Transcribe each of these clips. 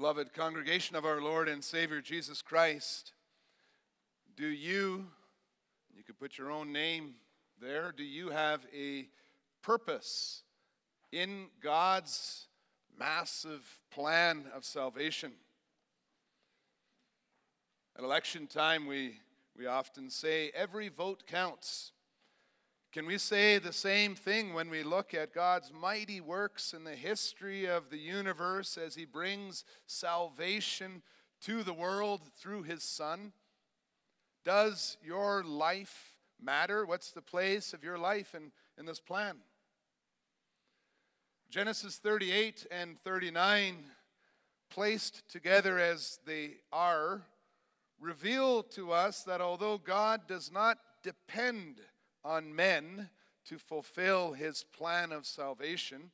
Beloved congregation of our Lord and Savior Jesus Christ, do you, you could put your own name there, do you have a purpose in God's massive plan of salvation? At election time, we, we often say every vote counts. Can we say the same thing when we look at God's mighty works in the history of the universe as He brings salvation to the world through His Son? Does your life matter? What's the place of your life in, in this plan? Genesis 38 and 39, placed together as they are, reveal to us that although God does not depend on men to fulfill his plan of salvation,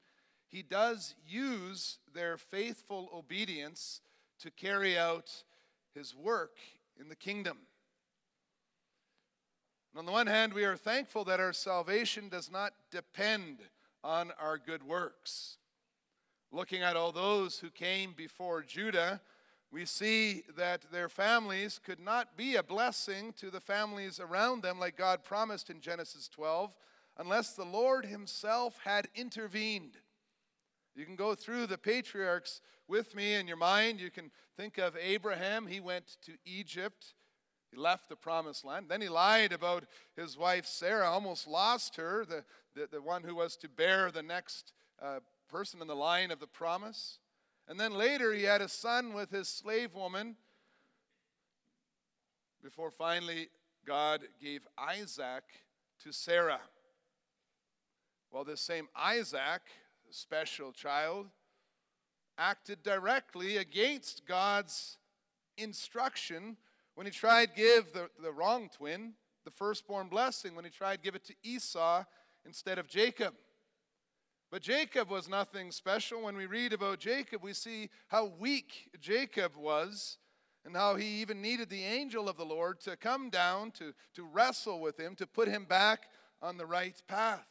he does use their faithful obedience to carry out his work in the kingdom. And on the one hand, we are thankful that our salvation does not depend on our good works. Looking at all those who came before Judah, we see that their families could not be a blessing to the families around them like God promised in Genesis 12 unless the Lord Himself had intervened. You can go through the patriarchs with me in your mind. You can think of Abraham. He went to Egypt. He left the promised land. Then he lied about his wife Sarah, almost lost her, the, the, the one who was to bear the next uh, person in the line of the promise. And then later he had a son with his slave woman before finally God gave Isaac to Sarah. Well, this same Isaac, special child, acted directly against God's instruction when he tried to give the, the wrong twin the firstborn blessing, when he tried to give it to Esau instead of Jacob. But Jacob was nothing special. When we read about Jacob, we see how weak Jacob was and how he even needed the angel of the Lord to come down to, to wrestle with him, to put him back on the right path.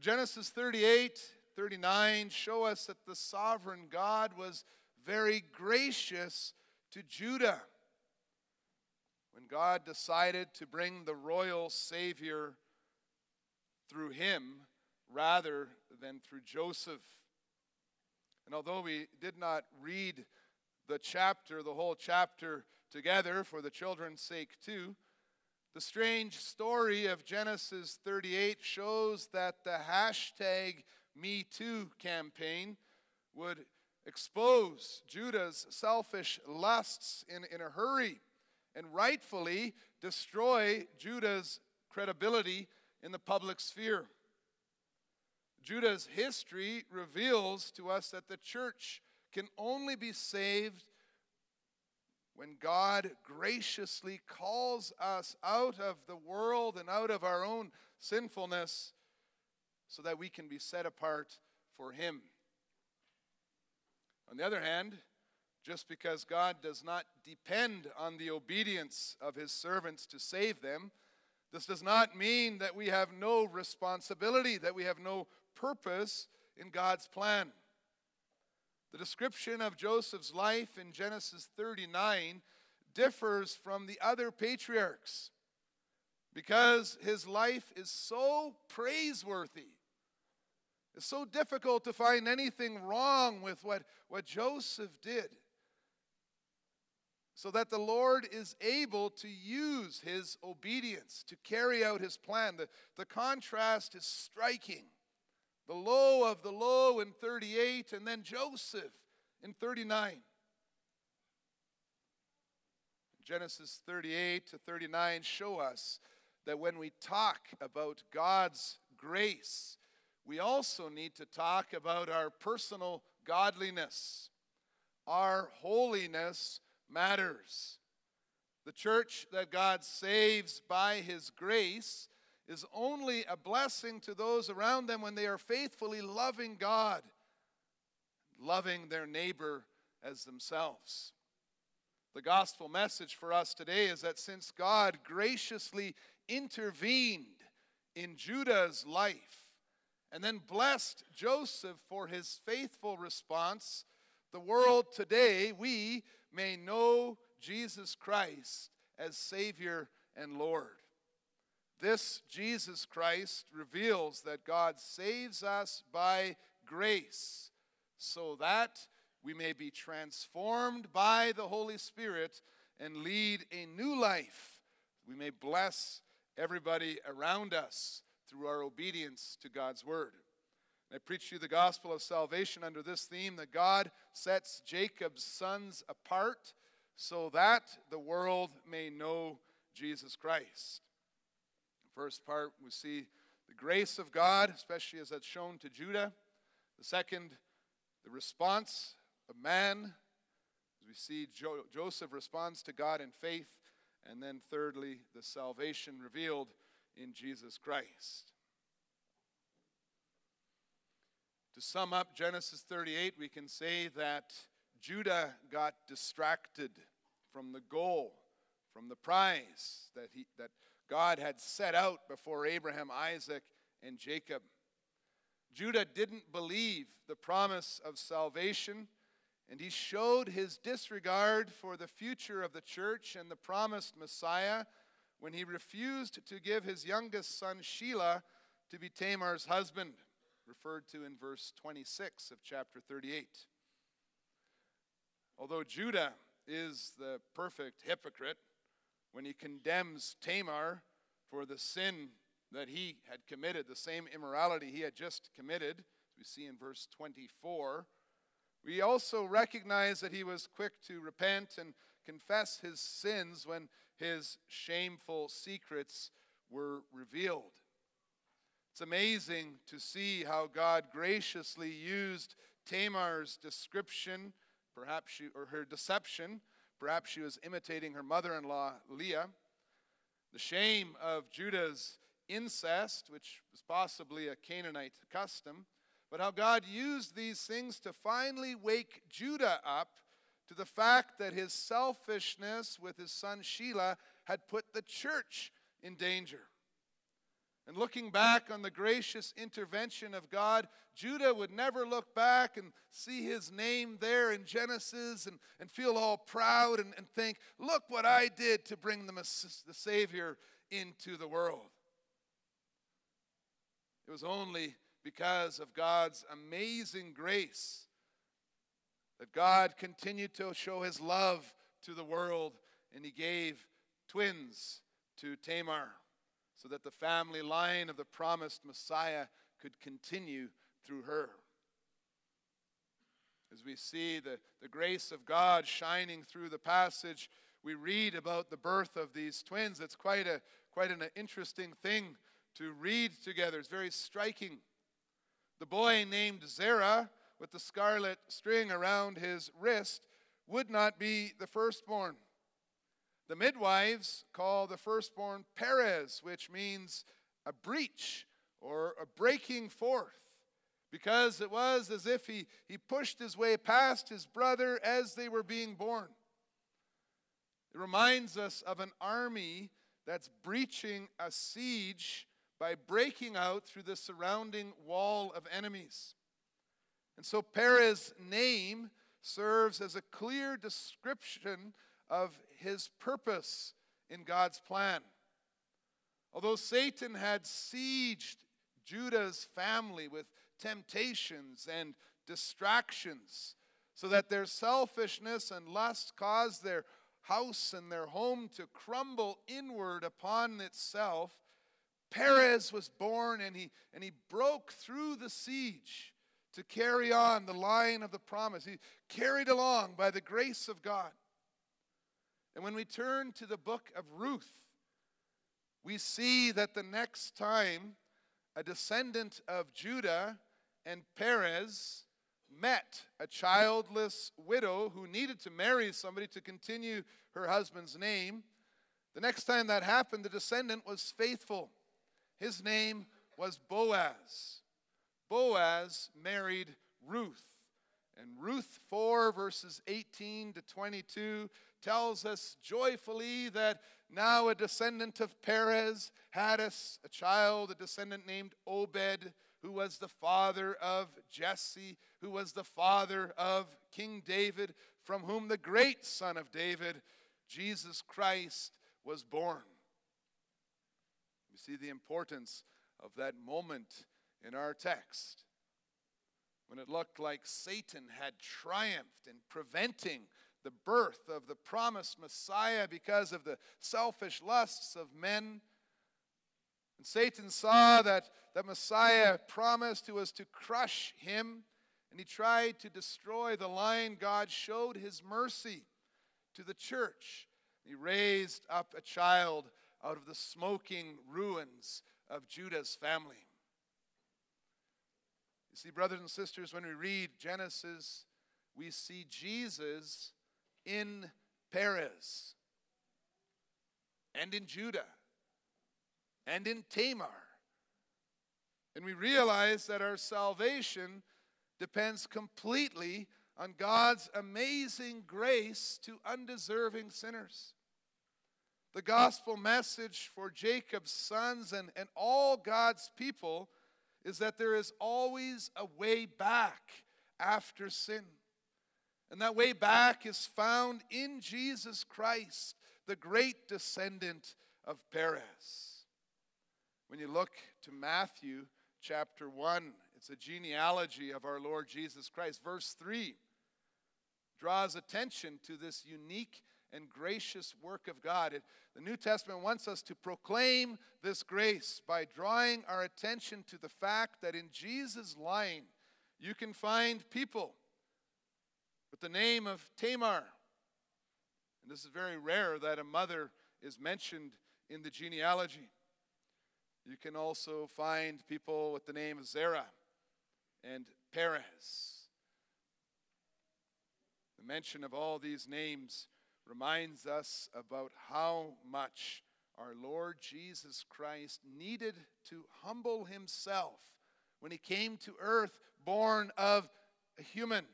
Genesis 38, 39 show us that the sovereign God was very gracious to Judah. When God decided to bring the royal Savior through him, rather than through Joseph. And although we did not read the chapter, the whole chapter together for the children's sake too, the strange story of Genesis 38 shows that the hashtag MeToo campaign would expose Judah's selfish lusts in, in a hurry and rightfully destroy Judah's credibility in the public sphere. Judah's history reveals to us that the church can only be saved when God graciously calls us out of the world and out of our own sinfulness so that we can be set apart for Him. On the other hand, just because God does not depend on the obedience of His servants to save them, this does not mean that we have no responsibility, that we have no purpose in God's plan. The description of Joseph's life in Genesis 39 differs from the other patriarchs because his life is so praiseworthy. It's so difficult to find anything wrong with what, what Joseph did. So that the Lord is able to use his obedience to carry out his plan. The, the contrast is striking the low of the low in 38, and then Joseph in 39. Genesis 38 to 39 show us that when we talk about God's grace, we also need to talk about our personal godliness. Our holiness matters. The church that God saves by His grace is only a blessing to those around them when they are faithfully loving God, loving their neighbor as themselves. The gospel message for us today is that since God graciously intervened in Judah's life and then blessed Joseph for his faithful response, the world today, we may know Jesus Christ as Savior and Lord. This Jesus Christ reveals that God saves us by grace so that we may be transformed by the Holy Spirit and lead a new life. We may bless everybody around us through our obedience to God's word. I preach you the gospel of salvation under this theme that God sets Jacob's sons apart so that the world may know Jesus Christ. First part, we see the grace of God, especially as that's shown to Judah. The second, the response of man, as we see jo- Joseph responds to God in faith. And then thirdly, the salvation revealed in Jesus Christ. To sum up Genesis 38, we can say that Judah got distracted from the goal, from the prize that, he, that God had set out before Abraham, Isaac, and Jacob. Judah didn't believe the promise of salvation, and he showed his disregard for the future of the church and the promised Messiah when he refused to give his youngest son Shelah to be Tamar's husband referred to in verse 26 of chapter 38. Although Judah is the perfect hypocrite when he condemns Tamar for the sin that he had committed, the same immorality he had just committed, as we see in verse 24, we also recognize that he was quick to repent and confess his sins when his shameful secrets were revealed. It's amazing to see how God graciously used Tamar's description, perhaps she, or her deception. Perhaps she was imitating her mother in law, Leah. The shame of Judah's incest, which was possibly a Canaanite custom, but how God used these things to finally wake Judah up to the fact that his selfishness with his son Shelah had put the church in danger. And looking back on the gracious intervention of God, Judah would never look back and see his name there in Genesis and, and feel all proud and, and think, look what I did to bring the, the Savior into the world. It was only because of God's amazing grace that God continued to show his love to the world and he gave twins to Tamar so that the family line of the promised Messiah could continue through her. As we see the, the grace of God shining through the passage, we read about the birth of these twins. It's quite, a, quite an interesting thing to read together. It's very striking. The boy named Zerah, with the scarlet string around his wrist, would not be the firstborn. The midwives call the firstborn Perez, which means a breach or a breaking forth, because it was as if he, he pushed his way past his brother as they were being born. It reminds us of an army that's breaching a siege by breaking out through the surrounding wall of enemies. And so Perez's name serves as a clear description of his purpose in God's plan. Although Satan had sieged Judah's family with temptations and distractions, so that their selfishness and lust caused their house and their home to crumble inward upon itself, Perez was born and he, and he broke through the siege to carry on the line of the promise. He carried along by the grace of God. And when we turn to the book of Ruth, we see that the next time a descendant of Judah and Perez met a childless widow who needed to marry somebody to continue her husband's name, the next time that happened, the descendant was faithful. His name was Boaz. Boaz married Ruth. And Ruth 4, verses 18 to 22, tells us joyfully that now a descendant of Perez had a, a child, a descendant named Obed, who was the father of Jesse, who was the father of King David, from whom the great son of David, Jesus Christ, was born. You see the importance of that moment in our text when it looked like Satan had triumphed in preventing the birth of the promised Messiah because of the selfish lusts of men. And Satan saw that the Messiah promised who was to crush him, and he tried to destroy the line. God showed his mercy to the church. He raised up a child out of the smoking ruins of Judah's family. You see, brothers and sisters, when we read Genesis, we see Jesus in Perez and in Judah and in Tamar. And we realize that our salvation depends completely on God's amazing grace to undeserving sinners. The gospel message for Jacob's sons and, and all God's people is that there is always a way back after sin. And that way back is found in Jesus Christ, the great descendant of Perez. When you look to Matthew chapter 1, it's a genealogy of our Lord Jesus Christ. Verse 3 draws attention to this unique and gracious work of God. It, the New Testament wants us to proclaim this grace by drawing our attention to the fact that in Jesus' line, you can find people with the name of Tamar. And this is very rare that a mother is mentioned in the genealogy. You can also find people with the name of Zerah and Perez. The mention of all these names reminds us about how much our Lord Jesus Christ needed to humble himself when he came to earth born of a human.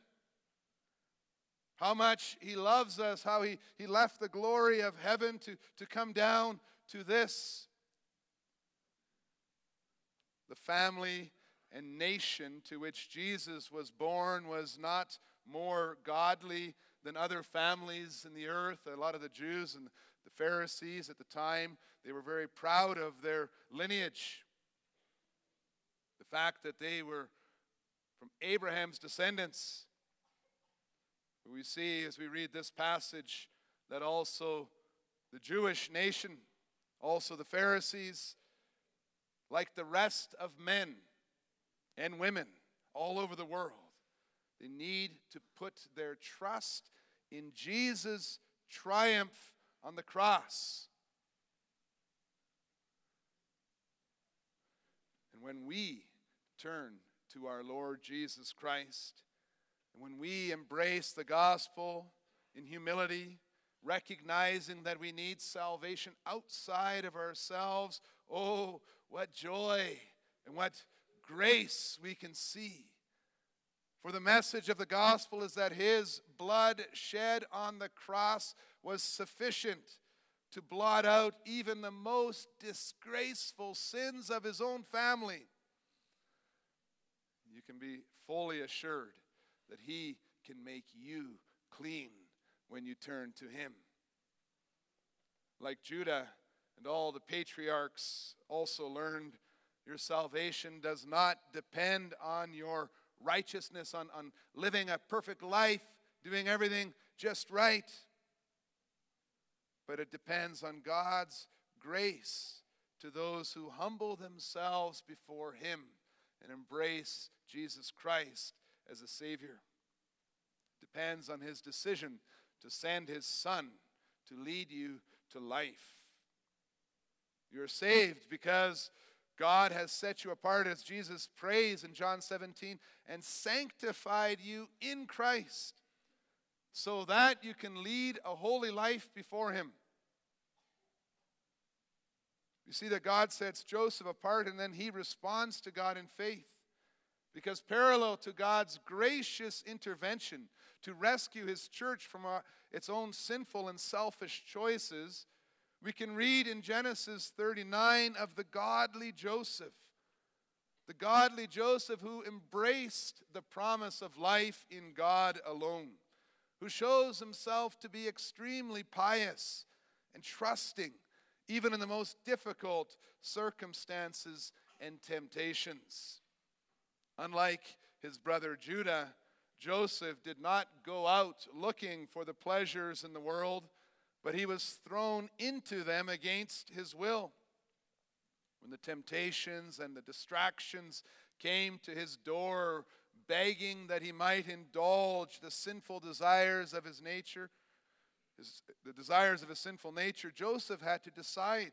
How much he loves us, how he, he left the glory of heaven to, to come down to this. The family and nation to which Jesus was born was not more godly than other families in the earth. A lot of the Jews and the Pharisees at the time, they were very proud of their lineage. The fact that they were from Abraham's descendants. We see as we read this passage that also the Jewish nation, also the Pharisees, like the rest of men and women all over the world, they need to put their trust in Jesus' triumph on the cross. And when we turn to our Lord Jesus Christ, and when we embrace the gospel in humility, recognizing that we need salvation outside of ourselves, oh, what joy and what grace we can see for the message of the gospel is that his blood shed on the cross was sufficient to blot out even the most disgraceful sins of his own family. You can be fully assured that he can make you clean when you turn to him. Like Judah and all the patriarchs also learned, your salvation does not depend on your righteousness, on, on living a perfect life, doing everything just right. But it depends on God's grace to those who humble themselves before Him and embrace Jesus Christ as a Savior. Depends on His decision to send His Son to lead you to life. You're saved because God has set you apart, as Jesus prays in John 17, and sanctified you in Christ so that you can lead a holy life before Him. You see that God sets Joseph apart and then he responds to God in faith. Because parallel to God's gracious intervention to rescue his church from our, its own sinful and selfish choices, we can read in Genesis 39 of the godly Joseph, the godly Joseph who embraced the promise of life in God alone, who shows himself to be extremely pious and trusting, even in the most difficult circumstances and temptations. Unlike his brother Judah, Joseph did not go out looking for the pleasures in the world, but he was thrown into them against his will. When the temptations and the distractions came to his door, begging that he might indulge the sinful desires of his nature, his, the desires of his sinful nature, Joseph had to decide.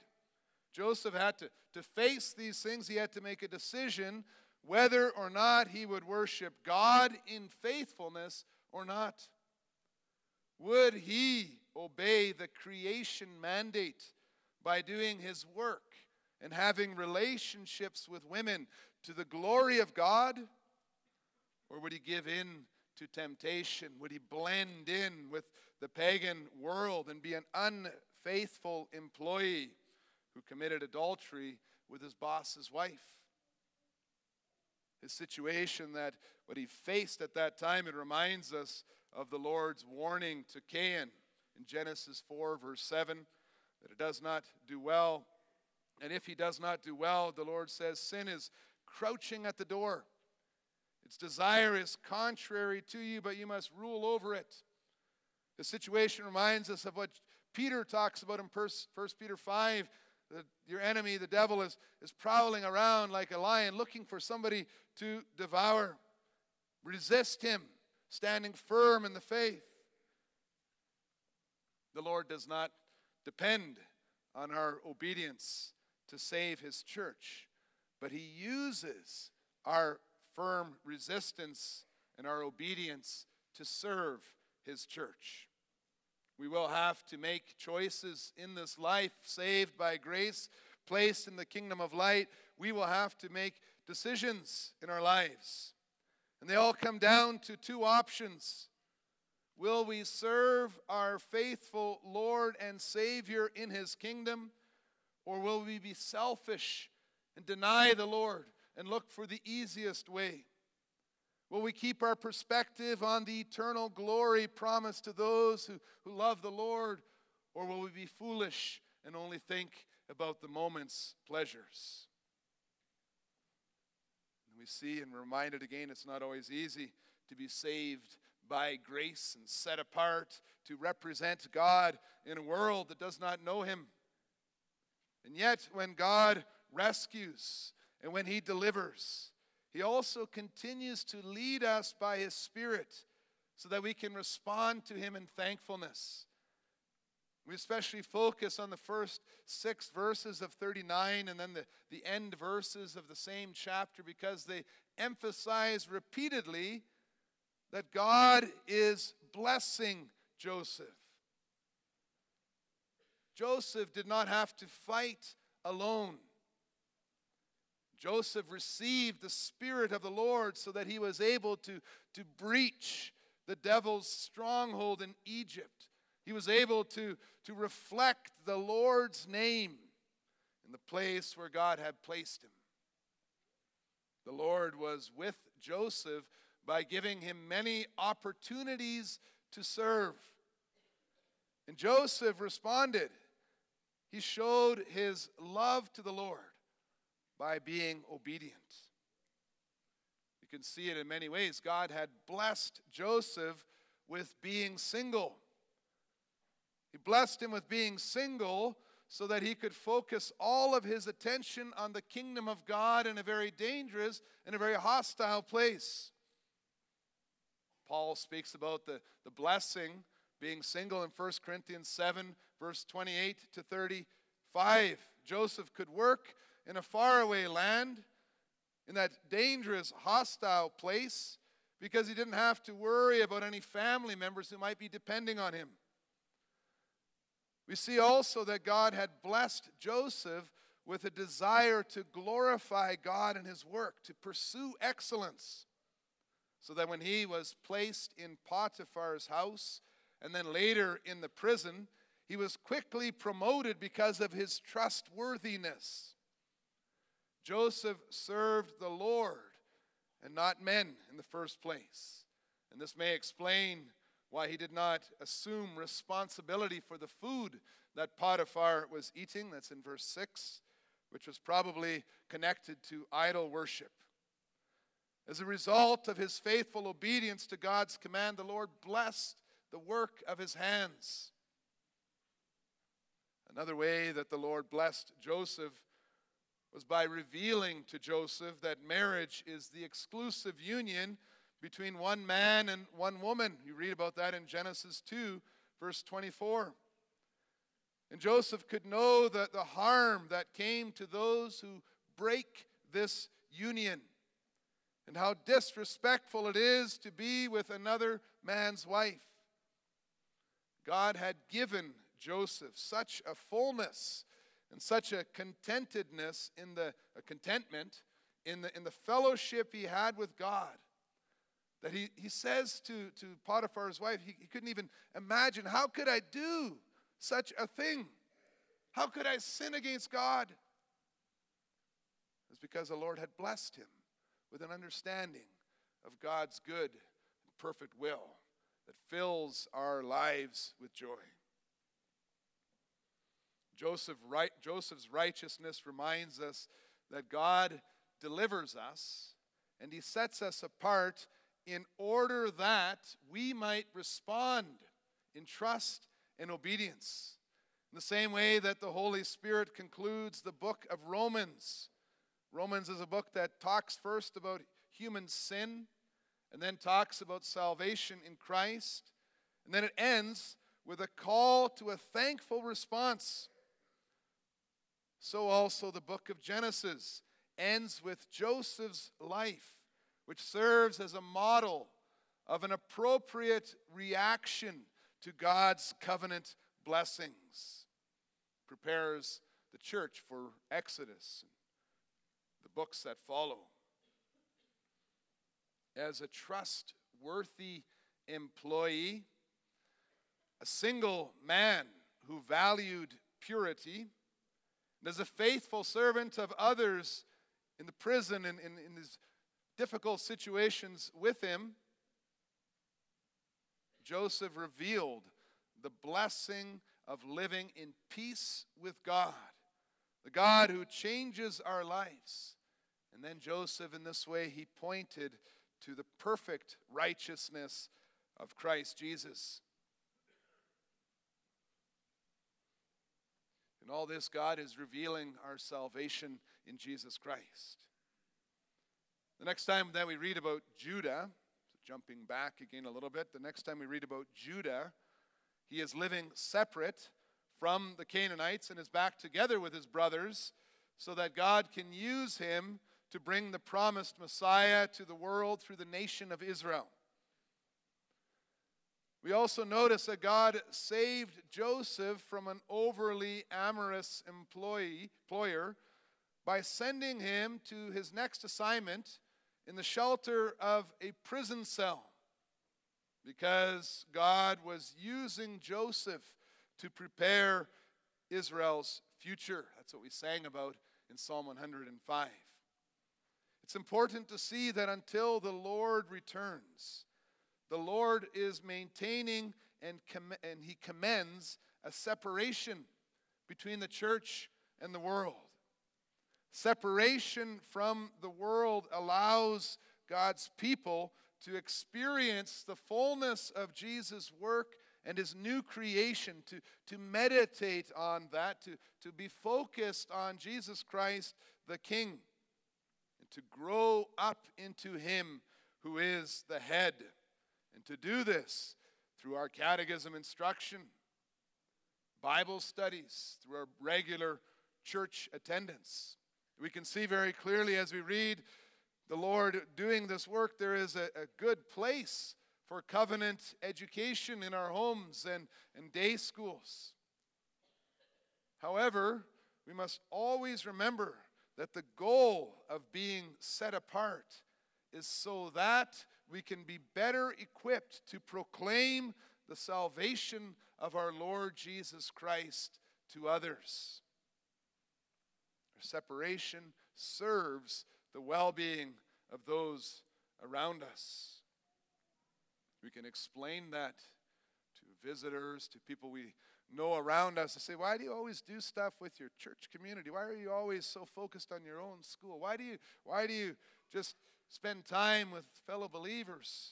Joseph had to, to face these things. He had to make a decision whether or not he would worship God in faithfulness or not. Would he obey the creation mandate by doing his work and having relationships with women to the glory of God? Or would he give in to temptation? Would he blend in with the pagan world and be an unfaithful employee who committed adultery with his boss's wife? His situation that what he faced at that time, it reminds us of the Lord's warning to Cain in Genesis 4, verse 7, that it does not do well. And if he does not do well, the Lord says, sin is crouching at the door. Its desire is contrary to you, but you must rule over it. The situation reminds us of what Peter talks about in 1 Peter 5 that your enemy, the devil, is, is prowling around like a lion looking for somebody to devour. Resist him, standing firm in the faith. The Lord does not depend on our obedience to save his church, but he uses our firm resistance and our obedience to serve his church. We will have to make choices in this life, saved by grace, placed in the kingdom of light. We will have to make decisions in our lives. And they all come down to two options Will we serve our faithful Lord and Savior in His kingdom, or will we be selfish and deny the Lord and look for the easiest way? Will we keep our perspective on the eternal glory promised to those who, who love the Lord, or will we be foolish and only think about the moment's pleasures? And we see and reminded again it's not always easy to be saved by grace and set apart to represent God in a world that does not know Him. And yet, when God rescues and when He delivers, He also continues to lead us by His Spirit so that we can respond to Him in thankfulness. We especially focus on the first six verses of 39 and then the, the end verses of the same chapter because they emphasize repeatedly that God is blessing Joseph. Joseph did not have to fight alone. Joseph received the Spirit of the Lord so that he was able to, to breach the devil's stronghold in Egypt. He was able to, to reflect the Lord's name in the place where God had placed him. The Lord was with Joseph by giving him many opportunities to serve. And Joseph responded. He showed his love to the Lord by being obedient. You can see it in many ways. God had blessed Joseph with being single. He blessed him with being single so that he could focus all of his attention on the kingdom of God in a very dangerous and a very hostile place. Paul speaks about the, the blessing being single in 1 Corinthians 7, verse 28 to 35. Joseph could work in a faraway land, in that dangerous, hostile place, because he didn't have to worry about any family members who might be depending on him. We see also that God had blessed Joseph with a desire to glorify God in his work, to pursue excellence so that when he was placed in Potiphar's house and then later in the prison, he was quickly promoted because of his trustworthiness. Joseph served the Lord and not men in the first place. And this may explain why he did not assume responsibility for the food that Potiphar was eating. That's in verse 6, which was probably connected to idol worship. As a result of his faithful obedience to God's command, the Lord blessed the work of his hands. Another way that the Lord blessed Joseph was by revealing to Joseph that marriage is the exclusive union between one man and one woman. You read about that in Genesis 2, verse 24. And Joseph could know that the harm that came to those who break this union and how disrespectful it is to be with another man's wife. God had given Joseph such a fullness and such a contentedness in the contentment in the, in the fellowship he had with God that he, he says to, to Potiphar's wife, he, he couldn't even imagine, how could I do such a thing? How could I sin against God? It's because the Lord had blessed him with an understanding of God's good and perfect will that fills our lives with joy. Joseph, right, Joseph's righteousness reminds us that God delivers us and he sets us apart in order that we might respond in trust and obedience. In the same way that the Holy Spirit concludes the book of Romans. Romans is a book that talks first about human sin and then talks about salvation in Christ. And then it ends with a call to a thankful response. So also the book of Genesis ends with Joseph's life which serves as a model of an appropriate reaction to God's covenant blessings. Prepares the church for Exodus and the books that follow. As a trustworthy employee, a single man who valued purity, and as a faithful servant of others in the prison and in, in, his difficult situations with him, Joseph revealed the blessing of living in peace with God, the God who changes our lives. And then Joseph, in this way, he pointed to the perfect righteousness of Christ Jesus. In all this, God is revealing our salvation in Jesus Christ. The next time that we read about Judah, so jumping back again a little bit, the next time we read about Judah, he is living separate from the Canaanites and is back together with his brothers so that God can use him to bring the promised Messiah to the world through the nation of Israel. We also notice that God saved Joseph from an overly amorous employee, employer by sending him to his next assignment in the shelter of a prison cell because God was using Joseph to prepare Israel's future. That's what we sang about in Psalm 105. It's important to see that until the Lord returns, the Lord is maintaining and, com- and He commends a separation between the church and the world. Separation from the world allows God's people to experience the fullness of Jesus' work and his new creation, to, to meditate on that, to, to be focused on Jesus Christ the King, and to grow up into him who is the head. And to do this through our catechism instruction, Bible studies, through our regular church attendance. We can see very clearly as we read the Lord doing this work, there is a, a good place for covenant education in our homes and, and day schools. However, we must always remember that the goal of being set apart is so that we can be better equipped to proclaim the salvation of our Lord Jesus Christ to others. Their separation serves the well being of those around us. We can explain that to visitors, to people we know around us and say, Why do you always do stuff with your church community? Why are you always so focused on your own school? Why do you, why do you just spend time with fellow believers?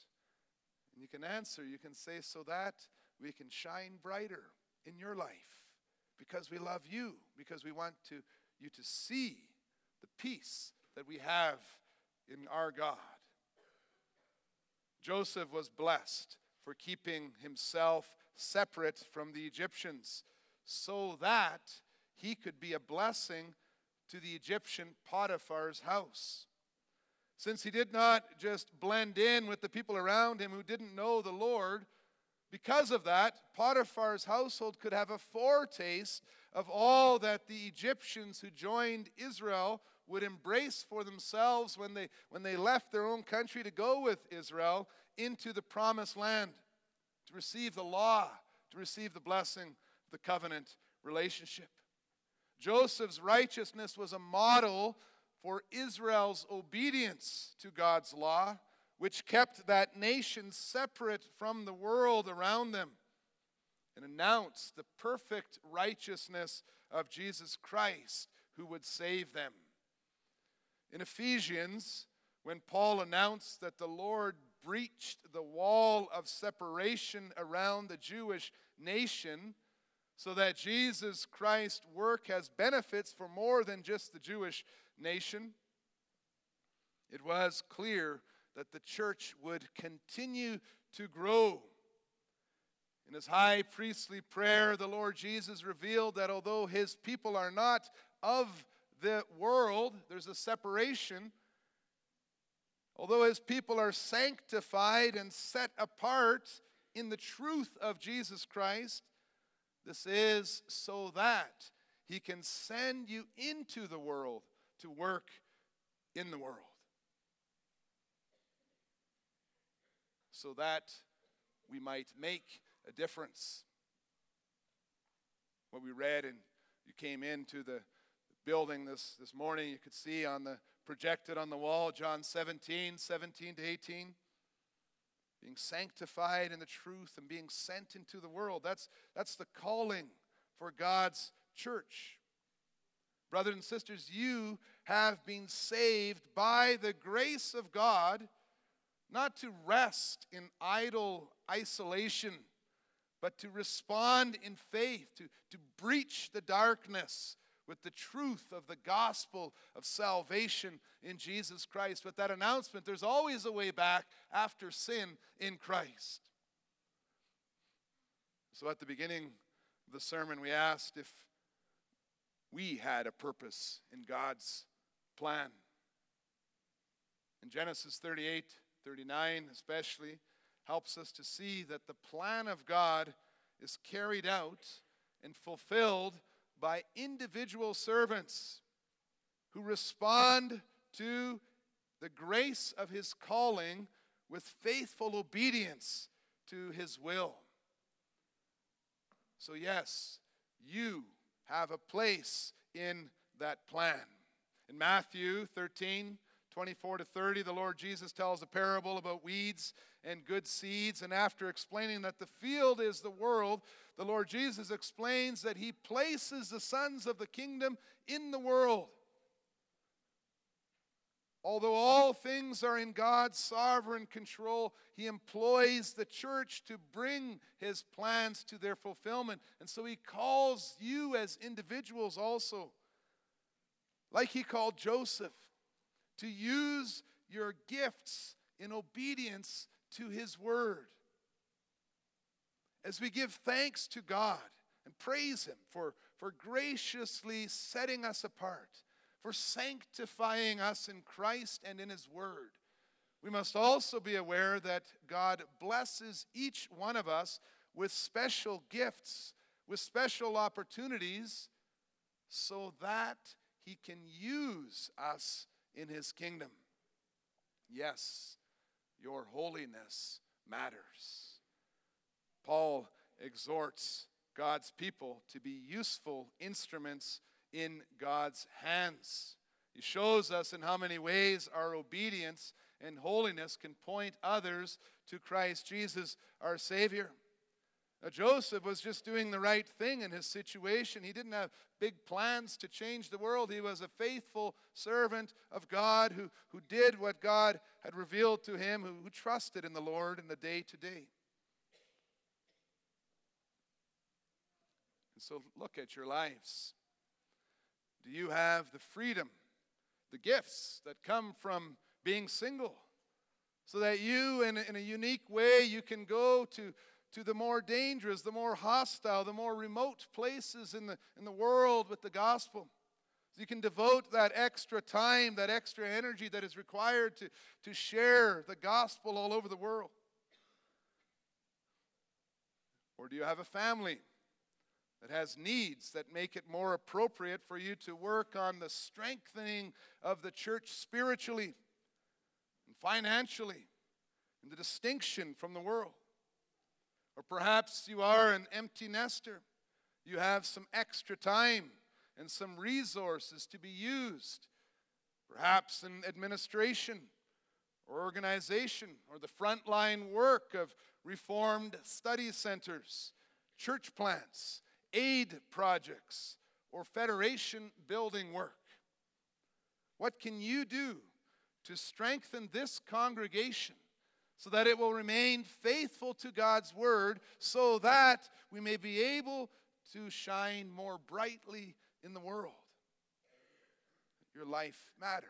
And you can answer, you can say, So that we can shine brighter in your life because we love you, because we want to, you to see the peace that we have in our God. Joseph was blessed for keeping himself separate from the Egyptians so that he could be a blessing to the Egyptian Potiphar's house. Since he did not just blend in with the people around him who didn't know the Lord, because of that, Potiphar's household could have a foretaste of all that the Egyptians who joined Israel would embrace for themselves when they, when they left their own country to go with Israel into the promised land to receive the law, to receive the blessing the covenant relationship. Joseph's righteousness was a model for Israel's obedience to God's law, which kept that nation separate from the world around them and announced the perfect righteousness of Jesus Christ who would save them. In Ephesians, when Paul announced that the Lord breached the wall of separation around the Jewish nation so that Jesus Christ's work has benefits for more than just the Jewish nation. It was clear that the church would continue to grow. In his high priestly prayer, the Lord Jesus revealed that although his people are not of the world, there's a separation Although his people are sanctified and set apart in the truth of Jesus Christ, this is so that he can send you into the world to work in the world. So that we might make a difference. What we read, and you came into the building this, this morning, you could see on the projected on the wall, John 17, 17 to 18. Being sanctified in the truth and being sent into the world. That's, that's the calling for God's church. Brothers and sisters, you have been saved by the grace of God, not to rest in idle isolation, but to respond in faith, to, to breach the darkness with the truth of the gospel of salvation in Jesus Christ. With that announcement, there's always a way back after sin in Christ. So at the beginning of the sermon, we asked if we had a purpose in God's plan. In Genesis 38, 39, especially, helps us to see that the plan of God is carried out and fulfilled by individual servants who respond to the grace of his calling with faithful obedience to his will. So, yes, you have a place in that plan. In Matthew 13, 24 to 30, the Lord Jesus tells a parable about weeds and good seeds. And after explaining that the field is the world, the Lord Jesus explains that He places the sons of the kingdom in the world. Although all things are in God's sovereign control, He employs the church to bring His plans to their fulfillment. And so He calls you as individuals also, like He called Joseph to use your gifts in obedience to His word. As we give thanks to God and praise Him for, for graciously setting us apart, for sanctifying us in Christ and in His word, we must also be aware that God blesses each one of us with special gifts, with special opportunities, so that He can use us in his kingdom. Yes, your holiness matters. Paul exhorts God's people to be useful instruments in God's hands. He shows us in how many ways our obedience and holiness can point others to Christ Jesus, our Savior. Now, Joseph was just doing the right thing in his situation. He didn't have big plans to change the world. He was a faithful servant of God who, who did what God had revealed to him, who, who trusted in the Lord in the day to day. And so look at your lives. Do you have the freedom, the gifts that come from being single? So that you, in a, in a unique way, you can go to to the more dangerous, the more hostile, the more remote places in the, in the world with the gospel. So you can devote that extra time, that extra energy that is required to, to share the gospel all over the world. Or do you have a family that has needs that make it more appropriate for you to work on the strengthening of the church spiritually and financially, and the distinction from the world? Or perhaps you are an empty nester. You have some extra time and some resources to be used, perhaps in administration or organization or the frontline work of reformed study centers, church plants, aid projects, or federation building work. What can you do to strengthen this congregation so that it will remain faithful to God's word, so that we may be able to shine more brightly in the world. Your life matters,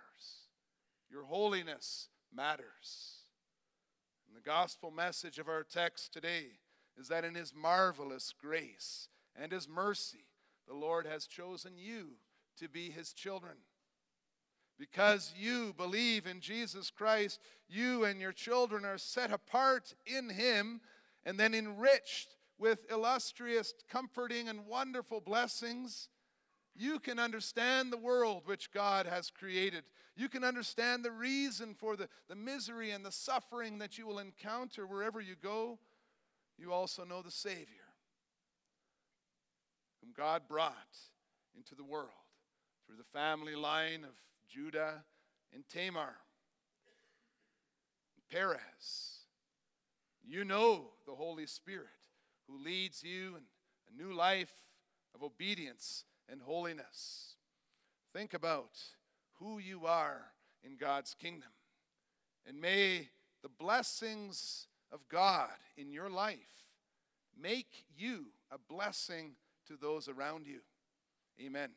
your holiness matters. And the gospel message of our text today is that in His marvelous grace and His mercy, the Lord has chosen you to be His children. Because you believe in Jesus Christ, you and your children are set apart in Him and then enriched with illustrious, comforting, and wonderful blessings. You can understand the world which God has created. You can understand the reason for the, the misery and the suffering that you will encounter wherever you go. You also know the Savior, whom God brought into the world through the family line of Judah, and Tamar, Perez. You know the Holy Spirit who leads you in a new life of obedience and holiness. Think about who you are in God's kingdom. And may the blessings of God in your life make you a blessing to those around you. Amen.